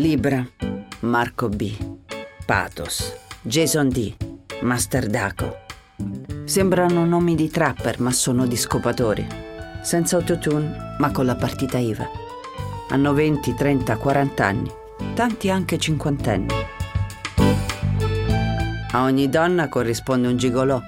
Libra, Marco B, Pathos, Jason D, Master Daco. Sembrano nomi di trapper, ma sono di scopatori. Senza autotune, ma con la partita IVA. Hanno 20, 30, 40 anni, tanti anche cinquantenni. A ogni donna corrisponde un gigolò.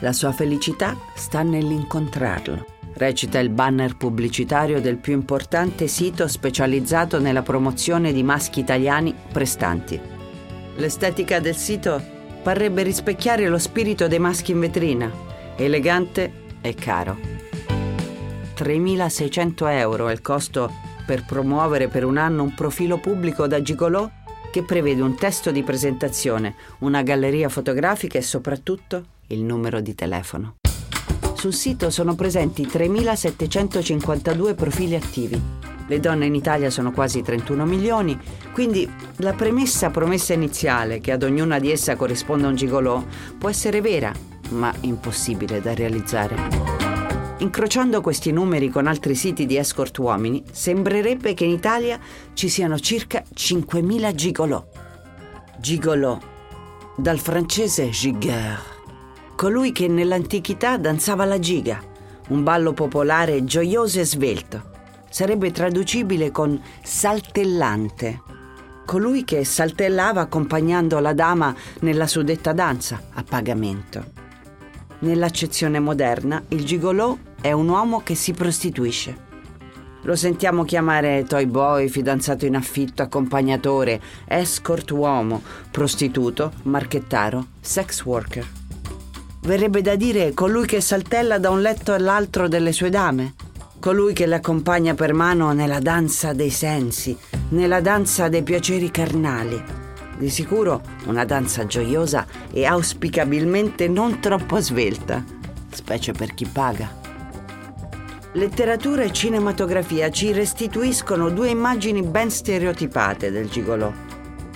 La sua felicità sta nell'incontrarlo recita il banner pubblicitario del più importante sito specializzato nella promozione di maschi italiani prestanti. L'estetica del sito parrebbe rispecchiare lo spirito dei maschi in vetrina, elegante e caro. 3.600 euro è il costo per promuovere per un anno un profilo pubblico da gigolò che prevede un testo di presentazione, una galleria fotografica e soprattutto il numero di telefono. Sul sito sono presenti 3.752 profili attivi. Le donne in Italia sono quasi 31 milioni, quindi la premessa promessa iniziale che ad ognuna di essa corrisponda un gigolò può essere vera, ma impossibile da realizzare. Incrociando questi numeri con altri siti di escort uomini, sembrerebbe che in Italia ci siano circa 5.000 gigolò. Gigolò, dal francese gigueur colui che nell'antichità danzava la giga, un ballo popolare gioioso e svelto. Sarebbe traducibile con saltellante. Colui che saltellava accompagnando la dama nella suddetta danza a pagamento. Nell'accezione moderna, il gigolò è un uomo che si prostituisce. Lo sentiamo chiamare toy boy, fidanzato in affitto, accompagnatore, escort uomo, prostituto, marchettaro, sex worker. Verrebbe da dire colui che saltella da un letto all'altro delle sue dame, colui che le accompagna per mano nella danza dei sensi, nella danza dei piaceri carnali. Di sicuro una danza gioiosa e auspicabilmente non troppo svelta, specie per chi paga. Letteratura e cinematografia ci restituiscono due immagini ben stereotipate del gigolò.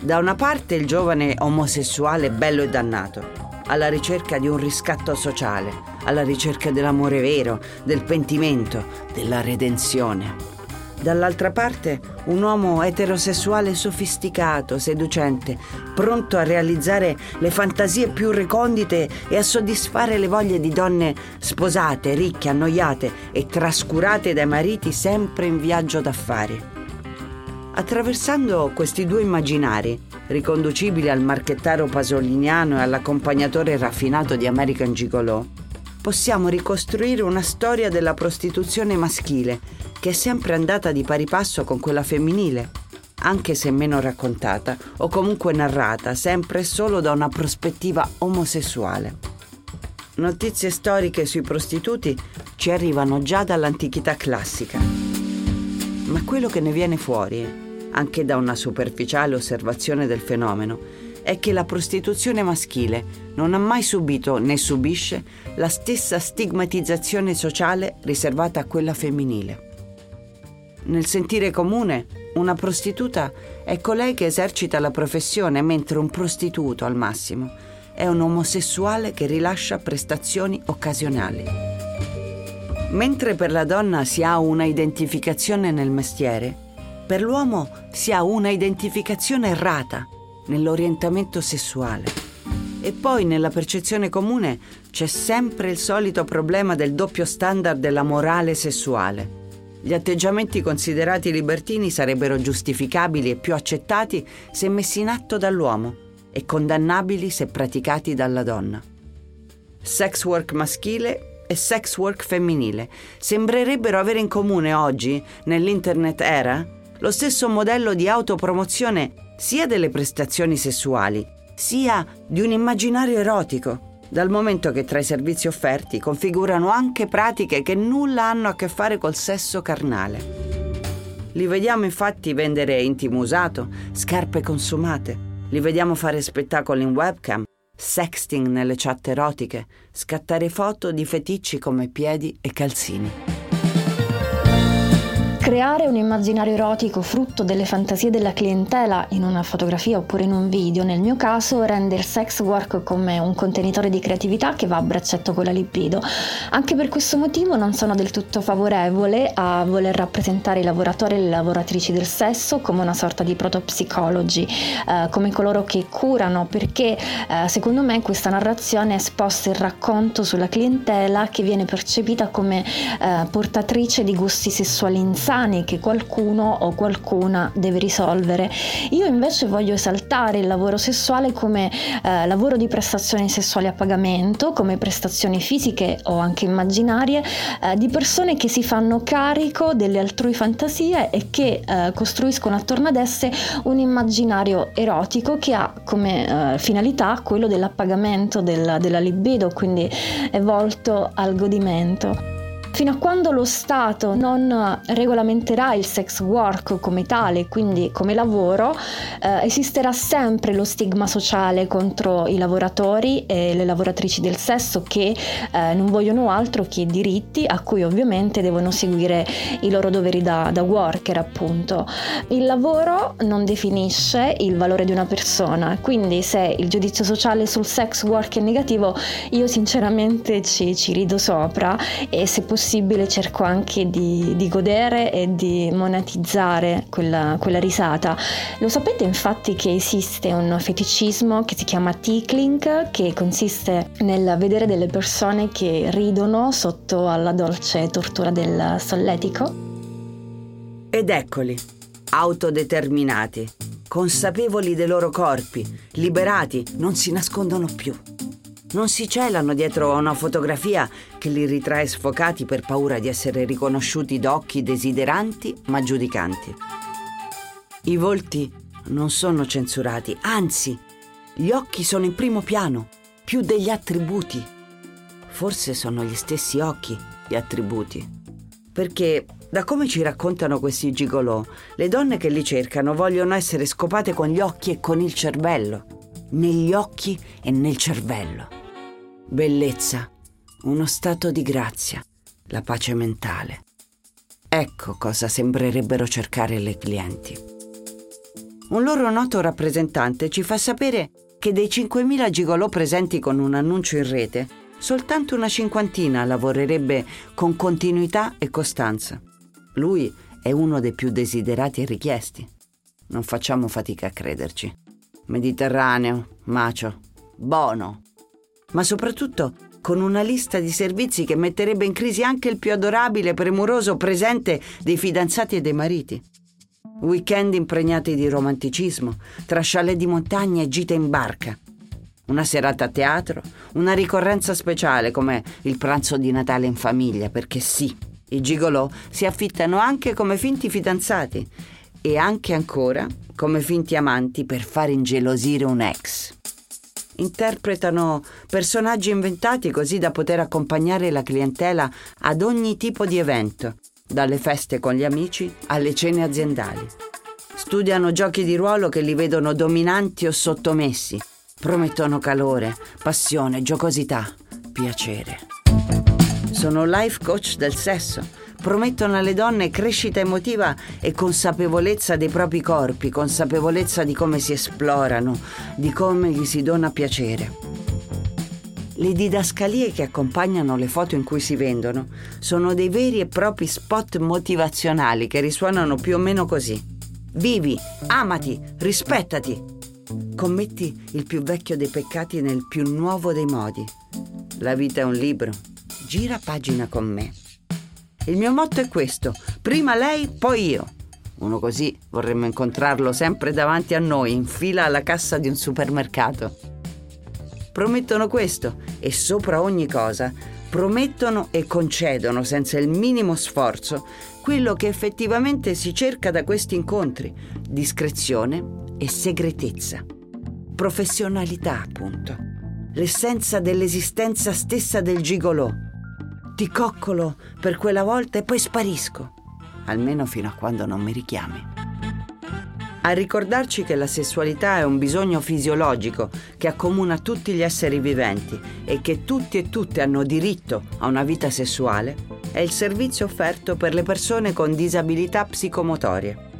Da una parte il giovane omosessuale bello e dannato, alla ricerca di un riscatto sociale, alla ricerca dell'amore vero, del pentimento, della redenzione. Dall'altra parte un uomo eterosessuale sofisticato, seducente, pronto a realizzare le fantasie più recondite e a soddisfare le voglie di donne sposate, ricche, annoiate e trascurate dai mariti sempre in viaggio d'affari. Attraversando questi due immaginari, riconducibili al marchettaro pasoliniano e all'accompagnatore raffinato di American Gigolo, possiamo ricostruire una storia della prostituzione maschile che è sempre andata di pari passo con quella femminile, anche se meno raccontata o comunque narrata sempre e solo da una prospettiva omosessuale. Notizie storiche sui prostituti ci arrivano già dall'antichità classica, ma quello che ne viene fuori anche da una superficiale osservazione del fenomeno, è che la prostituzione maschile non ha mai subito né subisce la stessa stigmatizzazione sociale riservata a quella femminile. Nel sentire comune, una prostituta è colei che esercita la professione, mentre un prostituto, al massimo, è un omosessuale che rilascia prestazioni occasionali. Mentre per la donna si ha una identificazione nel mestiere, per l'uomo si ha una identificazione errata nell'orientamento sessuale. E poi nella percezione comune c'è sempre il solito problema del doppio standard della morale sessuale. Gli atteggiamenti considerati libertini sarebbero giustificabili e più accettati se messi in atto dall'uomo e condannabili se praticati dalla donna. Sex work maschile e sex work femminile sembrerebbero avere in comune oggi, nell'internet era, lo stesso modello di autopromozione sia delle prestazioni sessuali, sia di un immaginario erotico, dal momento che tra i servizi offerti configurano anche pratiche che nulla hanno a che fare col sesso carnale. Li vediamo infatti vendere intimo usato, scarpe consumate, li vediamo fare spettacoli in webcam, sexting nelle chat erotiche, scattare foto di feticci come piedi e calzini. Creare un immaginario erotico frutto delle fantasie della clientela in una fotografia oppure in un video, nel mio caso, rende il sex work come un contenitore di creatività che va a braccetto con la libido. Anche per questo motivo non sono del tutto favorevole a voler rappresentare i lavoratori e le lavoratrici del sesso come una sorta di protopsicologi, eh, come coloro che curano, perché eh, secondo me questa narrazione sposta il racconto sulla clientela che viene percepita come eh, portatrice di gusti sessuali insani sani che qualcuno o qualcuna deve risolvere. Io invece voglio esaltare il lavoro sessuale come eh, lavoro di prestazioni sessuali a pagamento, come prestazioni fisiche o anche immaginarie eh, di persone che si fanno carico delle altrui fantasie e che eh, costruiscono attorno ad esse un immaginario erotico che ha come eh, finalità quello dell'appagamento della, della libido, quindi è volto al godimento. Fino a quando lo Stato non regolamenterà il sex work come tale, quindi come lavoro, eh, esisterà sempre lo stigma sociale contro i lavoratori e le lavoratrici del sesso che eh, non vogliono altro che diritti a cui ovviamente devono seguire i loro doveri da, da worker appunto. Il lavoro non definisce il valore di una persona, quindi se il giudizio sociale sul sex work è negativo, io sinceramente ci, ci rido sopra e se possibile possibile cerco anche di, di godere e di monetizzare quella, quella, risata. Lo sapete infatti che esiste un feticismo che si chiama tickling, che consiste nel vedere delle persone che ridono sotto alla dolce tortura del solletico? Ed eccoli, autodeterminati, consapevoli dei loro corpi, liberati, non si nascondono più non si celano dietro a una fotografia che li ritrae sfocati per paura di essere riconosciuti da occhi desideranti ma giudicanti. I volti non sono censurati, anzi, gli occhi sono in primo piano, più degli attributi. Forse sono gli stessi occhi gli attributi. Perché, da come ci raccontano questi gigolò, le donne che li cercano vogliono essere scopate con gli occhi e con il cervello. Negli occhi e nel cervello bellezza, uno stato di grazia, la pace mentale. Ecco cosa sembrerebbero cercare le clienti. Un loro noto rappresentante ci fa sapere che dei 5.000 gigolò presenti con un annuncio in rete, soltanto una cinquantina lavorerebbe con continuità e costanza. Lui è uno dei più desiderati e richiesti. Non facciamo fatica a crederci. Mediterraneo, macio, bono, ma soprattutto con una lista di servizi che metterebbe in crisi anche il più adorabile e premuroso presente dei fidanzati e dei mariti. Weekend impregnati di romanticismo, tra chalet di montagna e gite in barca. Una serata a teatro, una ricorrenza speciale come il pranzo di Natale in famiglia, perché sì, i gigolò si affittano anche come finti fidanzati e anche ancora come finti amanti per far ingelosire un ex interpretano personaggi inventati così da poter accompagnare la clientela ad ogni tipo di evento, dalle feste con gli amici alle cene aziendali. Studiano giochi di ruolo che li vedono dominanti o sottomessi, promettono calore, passione, giocosità, piacere. Sono life coach del sesso promettono alle donne crescita emotiva e consapevolezza dei propri corpi, consapevolezza di come si esplorano, di come gli si dona piacere. Le didascalie che accompagnano le foto in cui si vendono sono dei veri e propri spot motivazionali che risuonano più o meno così. Vivi, amati, rispettati. Commetti il più vecchio dei peccati nel più nuovo dei modi. La vita è un libro. Gira pagina con me. Il mio motto è questo, prima lei, poi io. Uno così vorremmo incontrarlo sempre davanti a noi, in fila alla cassa di un supermercato. Promettono questo e sopra ogni cosa promettono e concedono senza il minimo sforzo quello che effettivamente si cerca da questi incontri, discrezione e segretezza. Professionalità, appunto. L'essenza dell'esistenza stessa del gigolò ti coccolo per quella volta e poi sparisco, almeno fino a quando non mi richiami. A ricordarci che la sessualità è un bisogno fisiologico che accomuna tutti gli esseri viventi e che tutti e tutte hanno diritto a una vita sessuale, è il servizio offerto per le persone con disabilità psicomotorie.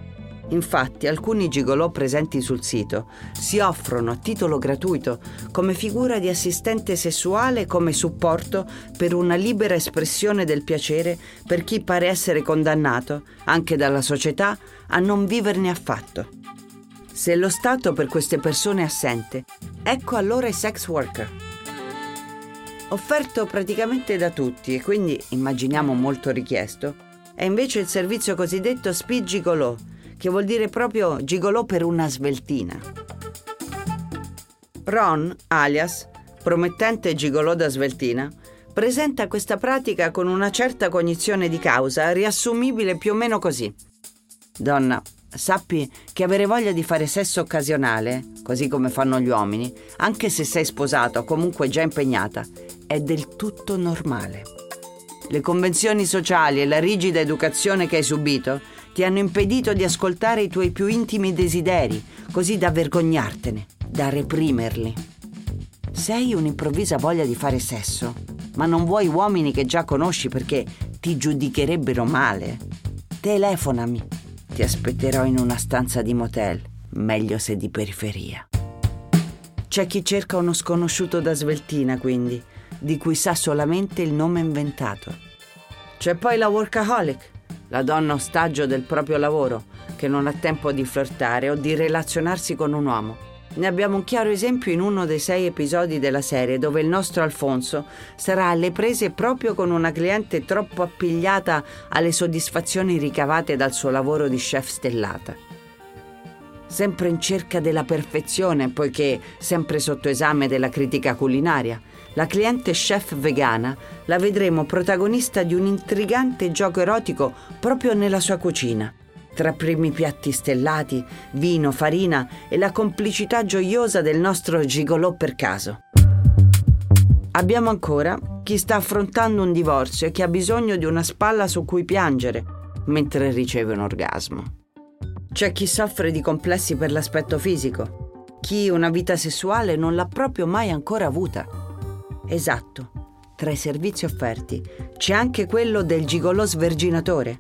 Infatti alcuni gigolò presenti sul sito si offrono a titolo gratuito come figura di assistente sessuale come supporto per una libera espressione del piacere per chi pare essere condannato, anche dalla società, a non viverne affatto. Se lo Stato per queste persone è assente, ecco allora i sex worker. Offerto praticamente da tutti e quindi immaginiamo molto richiesto, è invece il servizio cosiddetto speed gigolò, che vuol dire proprio gigolò per una sveltina. Ron, alias, promettente gigolò da sveltina, presenta questa pratica con una certa cognizione di causa, riassumibile più o meno così. Donna, sappi che avere voglia di fare sesso occasionale, così come fanno gli uomini, anche se sei sposato o comunque già impegnata, è del tutto normale. Le convenzioni sociali e la rigida educazione che hai subito ti hanno impedito di ascoltare i tuoi più intimi desideri, così da vergognartene, da reprimerli. Se hai un'improvvisa voglia di fare sesso, ma non vuoi uomini che già conosci perché ti giudicherebbero male, telefonami. Ti aspetterò in una stanza di motel, meglio se di periferia. C'è chi cerca uno sconosciuto da sveltina, quindi, di cui sa solamente il nome inventato. C'è poi la workaholic, la donna ostaggio del proprio lavoro, che non ha tempo di flirtare o di relazionarsi con un uomo. Ne abbiamo un chiaro esempio in uno dei sei episodi della serie dove il nostro Alfonso sarà alle prese proprio con una cliente troppo appigliata alle soddisfazioni ricavate dal suo lavoro di chef stellata. Sempre in cerca della perfezione, poiché sempre sotto esame della critica culinaria, la cliente chef vegana la vedremo protagonista di un intrigante gioco erotico proprio nella sua cucina. Tra primi piatti stellati, vino, farina e la complicità gioiosa del nostro gigolò per caso. Abbiamo ancora chi sta affrontando un divorzio e che ha bisogno di una spalla su cui piangere mentre riceve un orgasmo. C'è chi soffre di complessi per l'aspetto fisico, chi una vita sessuale non l'ha proprio mai ancora avuta Esatto, tra i servizi offerti c'è anche quello del gigolò sverginatore.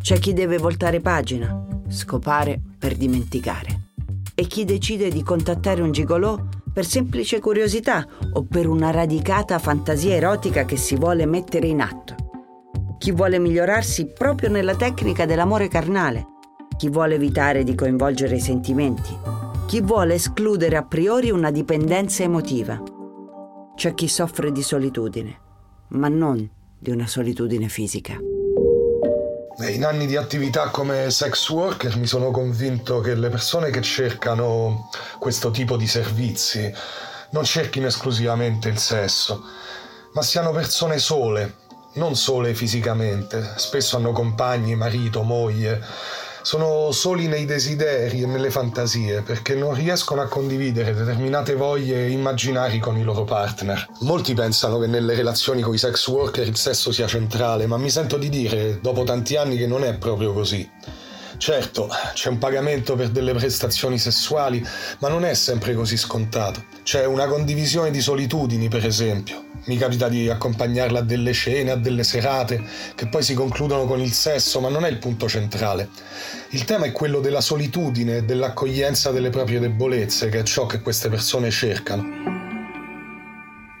C'è chi deve voltare pagina, scopare per dimenticare. E chi decide di contattare un gigolò per semplice curiosità o per una radicata fantasia erotica che si vuole mettere in atto. Chi vuole migliorarsi proprio nella tecnica dell'amore carnale. Chi vuole evitare di coinvolgere i sentimenti. Chi vuole escludere a priori una dipendenza emotiva c'è chi soffre di solitudine, ma non di una solitudine fisica. In anni di attività come sex worker mi sono convinto che le persone che cercano questo tipo di servizi non cerchino esclusivamente il sesso, ma siano persone sole, non sole fisicamente, spesso hanno compagni, marito, moglie, sono soli nei desideri e nelle fantasie perché non riescono a condividere determinate voglie immaginari con i loro partner. Molti pensano che nelle relazioni con i sex worker il sesso sia centrale, ma mi sento di dire dopo tanti anni che non è proprio così. Certo, c'è un pagamento per delle prestazioni sessuali, ma non è sempre così scontato. C'è una condivisione di solitudini, per esempio. Mi capita di accompagnarla a delle cene, a delle serate, che poi si concludono con il sesso, ma non è il punto centrale. Il tema è quello della solitudine e dell'accoglienza delle proprie debolezze, che è ciò che queste persone cercano.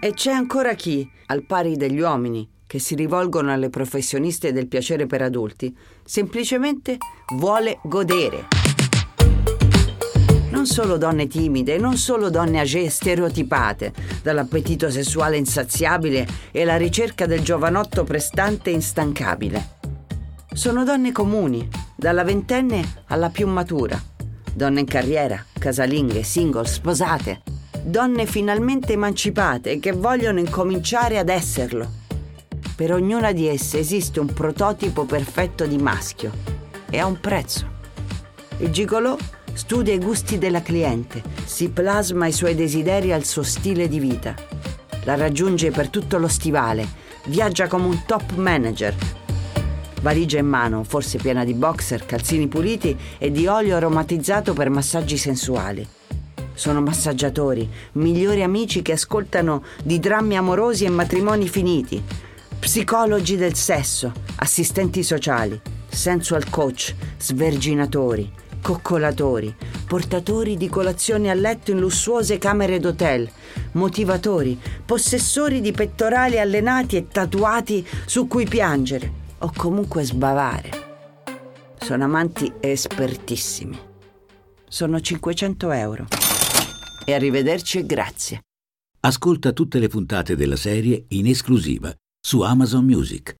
E c'è ancora chi, al pari degli uomini, che si rivolgono alle professioniste del piacere per adulti, semplicemente vuole godere. Non solo donne timide, non solo donne age stereotipate, dall'appetito sessuale insaziabile e la ricerca del giovanotto prestante e instancabile. Sono donne comuni, dalla ventenne alla più matura. Donne in carriera, casalinghe, single, sposate. Donne finalmente emancipate che vogliono incominciare ad esserlo per ognuna di esse esiste un prototipo perfetto di maschio e ha un prezzo. Il gigolò studia i gusti della cliente, si plasma i suoi desideri al suo stile di vita. La raggiunge per tutto lo stivale, viaggia come un top manager. Valigia in mano, forse piena di boxer, calzini puliti e di olio aromatizzato per massaggi sensuali. Sono massaggiatori, migliori amici che ascoltano di drammi amorosi e matrimoni finiti, psicologi del sesso, assistenti sociali, sensual coach, sverginatori, coccolatori, portatori di colazioni a letto in lussuose camere d'hotel, motivatori, possessori di pettorali allenati e tatuati su cui piangere o comunque sbavare. Sono amanti espertissimi. Sono 500 euro. E arrivederci e grazie. Ascolta tutte le puntate della serie in esclusiva su Amazon Music.